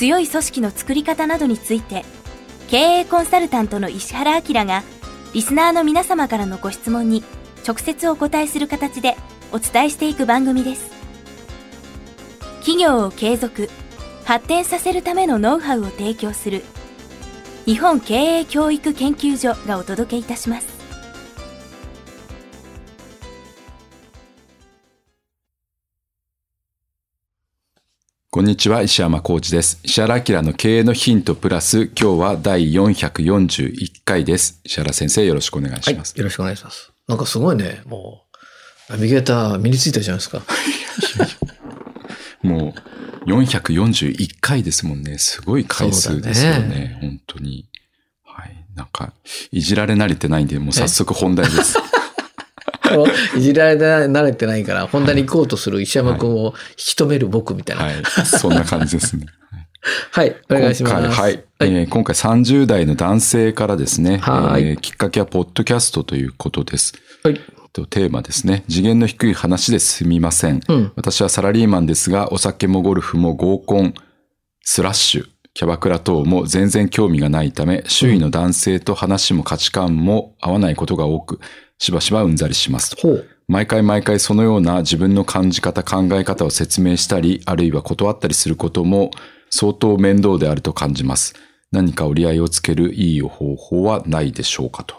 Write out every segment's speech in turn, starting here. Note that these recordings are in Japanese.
強い組織の作り方などについて経営コンサルタントの石原明がリスナーの皆様からのご質問に直接お答えする形でお伝えしていく番組です。企業を継続発展させるためのノウハウを提供する日本経営教育研究所がお届けいたします。こんにちは、石山浩二です。石原明の経営のヒントプラス、今日は第441回です。石原先生、よろしくお願いします。よろしくお願いします。なんかすごいね、もう、ナビゲーター身についたじゃないですか。もう、441回ですもんね。すごい回数ですよね。ね本当に。はい。なんか、いじられ慣れてないんで、もう早速本題です。いじられ慣れてないから、本題に行こうとする石山君を引き止める僕みたいな。は、はいい。そんな感じですね。お願いします。今回、はい。えー今回30代の男性からですね、はいえーきっかけはポッドキャストということです。はい。とテーマですね。次元の低い話ですみません。うん私はサラリーマンですが、お酒もゴルフも合コン、スラッシュ、キャバクラ等も全然興味がないため、周囲の男性と話も価値観も合わないことが多く、しばしばうんざりします。ほう。毎回毎回そのような自分の感じ方、考え方を説明したり、あるいは断ったりすることも相当面倒であると感じます。何か折り合いをつけるいい方法はないでしょうかと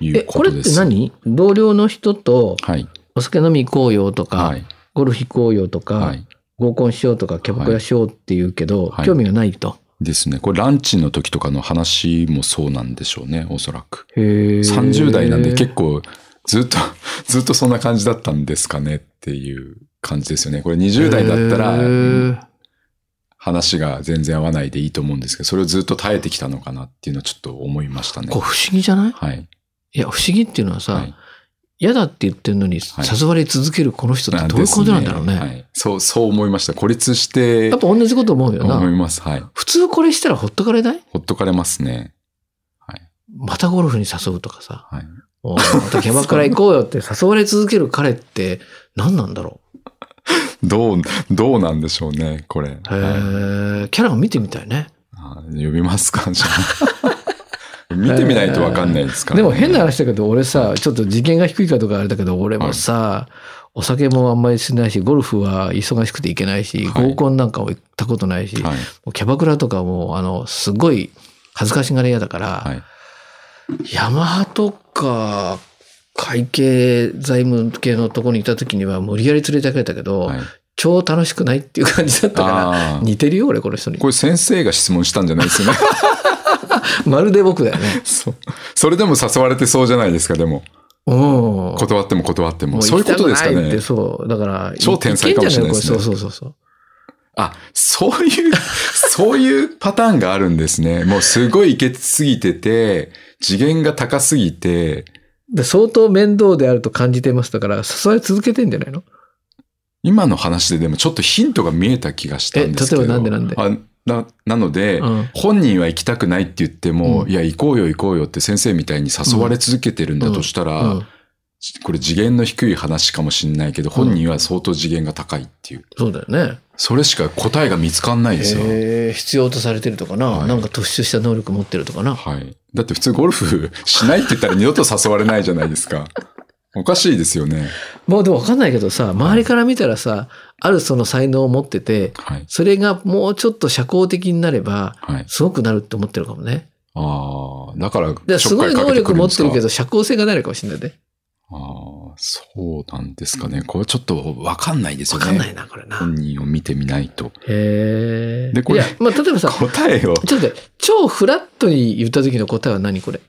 いえ、うこことれっです。て何？同僚の人とはい。お酒飲み行こうよとか、はい。ゴルフ行こうよとか、はい。合コンしようとか、キャバクラしようって言うけど、はい興味がないと。ですね。これランチの時とかの話もそうなんでしょうね、おそらく。へー30代なんで結構ずっと、ずっとそんな感じだったんですかねっていう感じですよね。これ20代だったへらー話が全然合わないでいいと思うんですけど、それをずっと耐えてきたのかなっていうのはちょっと思いましたねこう。不思議じゃない？はい。いや、不思議っていうのはさ、はい。嫌だって言ってるのにはい誘われ続けるこの人ってどういうことなんだろうね。ですはい。そう、そう思いました。孤立してやっぱ同じこと思うよな。思います。はい。普通これしたらほっとかれない？ほっとかれますね。はい。またゴルフに誘うとかさ。はい。またキャバクラ行こうよって誘われ続ける彼って何なんだろ どう、どうなんでしょうね、これ。う。へはいーキャラを見てみたいね。あ呼びますかじゃあ。見てみないとわかんないですから、でも変な話だけど、俺さ、ちょっと次元が低いかとかあれだけど、俺もさ、お酒もあんまりしないし、ゴルフは忙しくて行けないし、はい合コンなんかも行ったことないし、はい。キャバクラとかも、あの、すごい恥ずかしがり屋だから、はい。ヤマハとか、会計財務系のところにいた時には無理やり連れてかれたけど、はい、超楽しくないっていう感じだったかあら、ー似てるよ、俺、この人にこ。れ先生が質問したんじゃないですよね。まるで僕だよね。そう。それでも誘われてそうじゃないですか、でも。うん。断っても断っても。もそういうことですかね。そう。だから、超天才かもしれないですねそうそうそうそう。あ、そういう、そういうパターンがあるんですね。もうすごいいけすぎてて、次元が高すぎて、で相当面倒であると感じてますだから、誘われ続けてんじゃないの？今の話ででもちょっとヒントが見えた気がしたんですけど。え例えばなんでなんで？あな、なので、うん本人は行きたくないって言っても、うんいや、行こうよ行こうよって先生みたいに誘われ続けてるんだとしたら、うん。これ次元の低い話かもしれないけど、本人は相当次元が高いっていう。そうだよね。それしか答えが見つかんないですよ。へえ必要とされてるとかな、はいなんか突出した能力持ってるとかな。はい。だって普通ゴルフしないって言ったら二度と誘われないじゃないですか。おかしいですよね。もうでも分かんないけどさ、周りから見たらさ、あるその才能を持ってて、はい。それがもうちょっと社交的になれば、はい。すごくなるって思ってるかもね。ああ、だから、ですごい能力持ってるけど。ど、社交性がないのかもしれないね。ああ、そうなんですかね。これちょっとわかんないですよね。分かんないな、これな。本人を見てみないと。へえ。でこれいや、まあ、例えばさ、答えを。ちょっと超フラットに言った時の答えは何これ？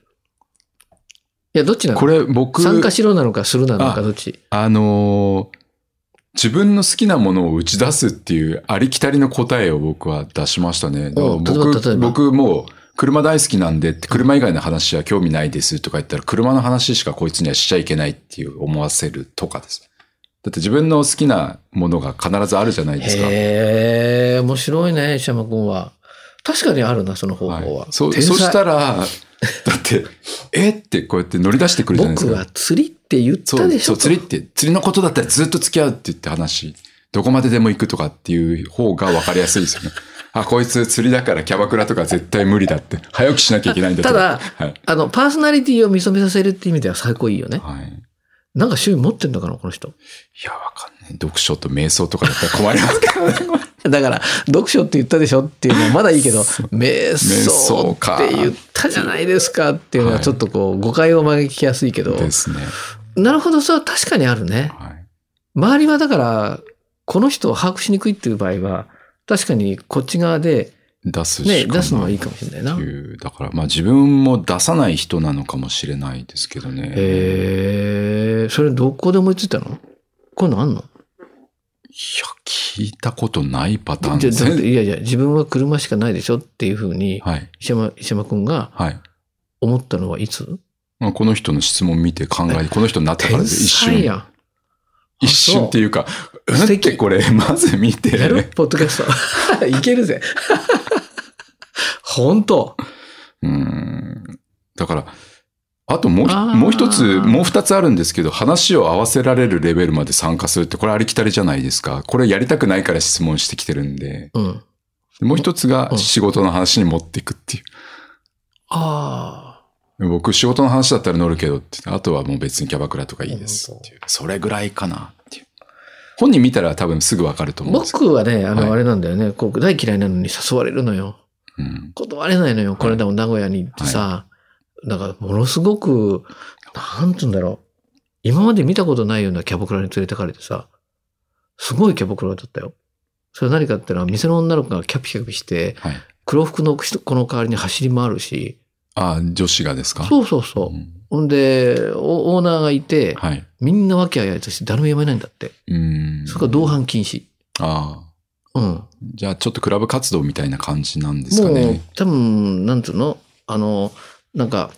いや、どっちなの？これ僕、参加しろなのかするなのかあどっち？あのー自分の好きなものを打ち出すっていうありきたりの答えを僕は出しましたね。僕、ば僕もう車大好きなんで車以外の話は興味ないですとか言ったら車の話しかこいつにはしちゃいけないっていう思わせるとかです。だって自分の好きなものが必ずあるじゃないですか。へえ、面白いね、石山君は。確かにあるな、その方法は。はい、そ天才そしたら、だって、え？ってこうやって乗り出してくるじゃないですか。僕は釣りって言ったでしょそう、釣りって、釣りのことだったらずっと付き合うって言って話、どこまででも行くとかっていう方が分かりやすいですよね。あ、こいつ釣りだからキャバクラとか絶対無理だって。早起きしなきゃいけないんだとただはい。あの、パーソナリティを認めさせるって意味では最高いいよね。はい。なんか趣味持ってんのかな、この人。いや、わかんない。読書と瞑想とかだったら困りますけどね。だから、読書って言ったでしょっていうのはまだいいけど、瞑想って言ったじゃないですかっていうのははいちょっとこう、誤解を招きやすいけど、ですね。なるほど、そう、確かにあるね。はい。周りはだから、この人を把握しにくいっていう場合は、確かにこっち側で出すしかなね、い。出すのはいいかもしれないなって。いうだから、まあ自分も出さない人なのかもしれないですけどね。へえ、それどこで思いついたの？こういうのあんの？いや、聞いたことないパターンですだっていやいや、自分は車しかないでしょっていうふうに、はい。石山、石山くんがはい。思ったのはいつ？まあ、この人の質問見て考え、この人になったから天で一瞬。才やん。一瞬っていうか、うん ってこれ、まず見て。やるポッドキャスト。いけるぜ。本当うん。だから、あともうもう一つ、もう二つあるんですけど、話を合わせられるレベルまで参加するって、これありきたりじゃないですか。これやりたくないから質問してきてるんで。うん。もう一つがうん仕事の話に持っていくっていう。あ僕、仕事の話だったら乗るけどって、あとはもう別にキャバクラとかいいですっていう。それぐらいかなっていう。本人見たら多分すぐわかるとあ。思うんですけ僕はね、あの、はいあれなんだよね。こう大嫌いなのに誘われるのよ。断れないのよ。この間も名古屋に行ってさ。だから、ものすごく、なんつうんだろう。今まで見たことないようなキャバクラに連れてかれてさ。すごいキャバクラだったよ。それ何かっていうのは、店の女の子がキャピキャピして、はい。黒服の人この代わりに走り回るし。あ、女子がですか？そうそうそう。んほんで、オオーナーがいて、はい。みんなわけあいあいとして誰もやめないんだって。うん。それから同伴禁止。ああ。うん。じゃあちょっとクラブ活動みたいな感じなんですかもうね。、多分、なんつうの？あの、なんか、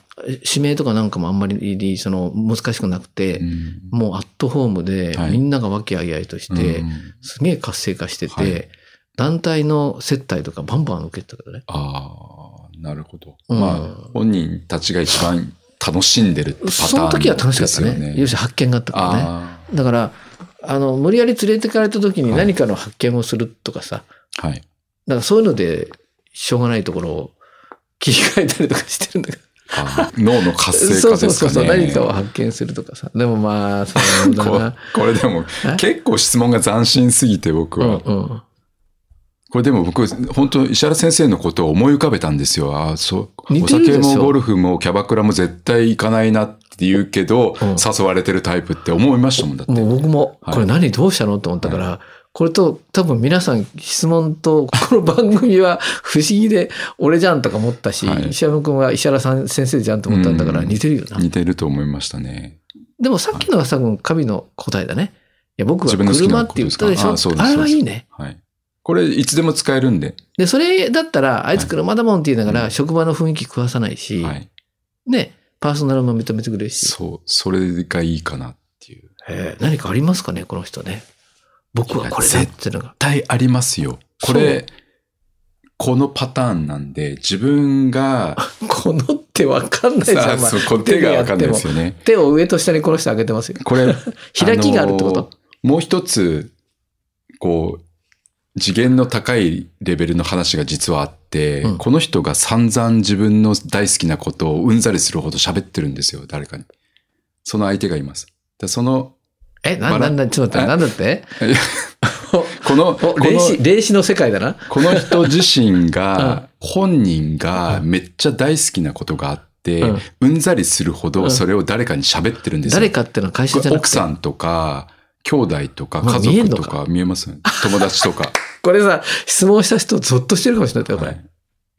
指名とかなんかもあんまり、その、難しくなくて、うんもうアットホームで、はいみんながわけあいあいとして、うんすげえ活性化してて、はい団体の接待とかバンバン受けてたけどね。ああ、なるほど。うんまあ、本人たちが一番楽しんでるパターンね。その時は楽しかったね。要するに発見があったからね。あだから、あの、無理やり連れてかれた時に何かの発見をするとかさ、あ、はい。だからそういうので、しょうがないところを切り替えたりとかしてるんだけど。脳の活性そう化ですかね。そうそうそう、何かを発見するとかさ。でもまあ、そうだこな。これでもえ？結構質問が斬新すぎて僕うんは。うん。これでも僕、本当石原先生のことを思い浮かべたんですよ。ああ、そう。お酒もゴルフもキャバクラも絶対行かないなって言うけど、うん誘われてるタイプって思いましたもんだって。もう僕も、はいこれ何どうしたのと思ったから、これと多分皆さん質問と、この番組は 不思議で俺じゃんとか思ったし、はい石山君は石原さん先生じゃんと思ったんだからうん似てるよな。似てると思いましたね。でもさっきのは多分神の答えだね。いや僕は車って言ったでしょ？ああれはいいね。はい。これ、いつでも使えるんで。で、それだったら、あいつ車だもんって言いながら、はい職場の雰囲気食わさないし、はい。ね、パーソナルも認めてくれるし。そう、それがいいかなっていう。へえ何かありますかね、この人ね。僕はこれだってのが。絶対ありますよ。これ、このパターンなんで、自分が、このってわかんないじゃん。そう、手がわかんないですよね。手を上と下にこの人上げてますよ。これ、開きがあるってこと、もう一つ、こう、次元の高いレベルの話が実はあって、うんこの人が散々自分の大好きなことをうんざりするほど喋ってるんですよ、誰かに。その相手がいます。でその、え、な、んだ、ちょっと待って、なんだって？この、霊視、霊視の世界だな。この人自身が、本人がめっちゃ大好きなことがあって、うんうんざりするほうんどそれを誰かに喋ってるんですよ。誰かってのは会社じゃなくて？奥さんとか、兄弟とか、家族とか見えます？友達とか。これさ、質問した人ゾッとしてるかもしれないよ、これ。はい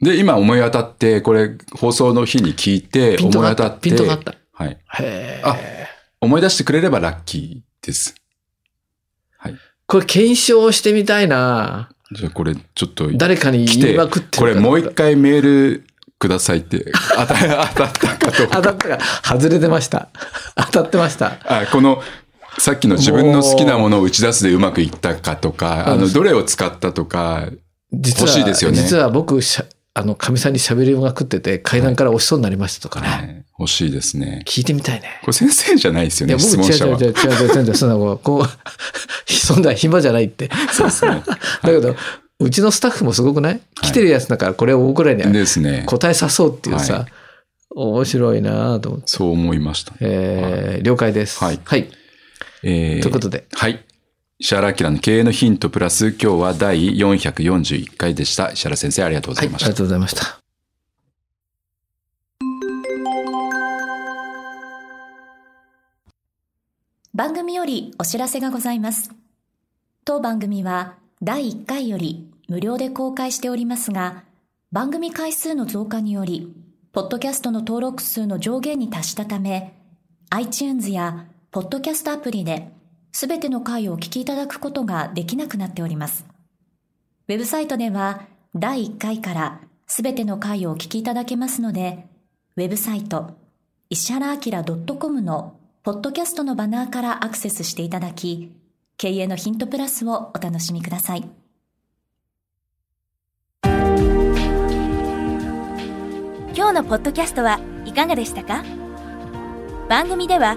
で、今思い当たって、これ放送の日に聞いて。思い当たって、ピントがあった。はい。へえ。あ思い出してくれればラッキーです。はい。これ検証してみたいな。じゃあこれちょっと、誰かに言いまくって、これもう一回。回メールくださいって、当た当たったかと 当たったか、外れてました。当たってました。あ、この、さっきの自分の好きなものを打ち出すでうまくいったかとか、あの、うんどれを使ったとか、実は、欲しいですよね実は僕、しゃあの、神さんに喋りまくってて、階段から押しそうになりましたとかね。ね欲しいですね。聞いてみたいね。これ先生じゃないですよね、いや、僕、質問者は違う違う違う。違う違うそんなこう、こう、そんな暇じゃないって。そうですね。だけど、うちのスタッフもすごくない？来てるやつだから、これを僕らに。答えさそうっていうさ、は面白いなと思って。そう思いました。えー了解です。はいはい。えーということで。はい。石原明の経営のヒントプラス、今日は第441回でした。石原先生、ありがとうござはいい、あました。りがとうございました。番組よりお知らせがございます。当番組は第1回より無料で公開しておりますが、番組回数の増加により、ポッドキャストの登録数の上限に達したため、iTunes やポッドキャストアプリで、すべての回をお聞きいただくことができなくなっております。ウェブサイトでは、第1回からすべての回をお聞きいただけますので、ウェブサイト、石原明 .com のポッドキャストのバナーからアクセスしていただき、経営のヒントプラスをお楽しみください。今日のポッドキャストはいかがでしたか？番組では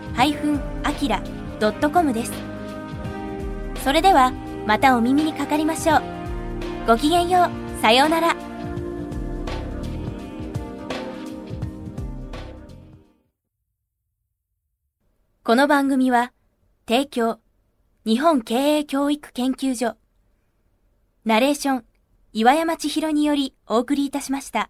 石原 -akira.com です。それではまたお耳にかかりましょう。ごきげんよう。さようなら。この番組は提供日本経営教育研究所ナレーション岩山千尋によりお送りいたしました。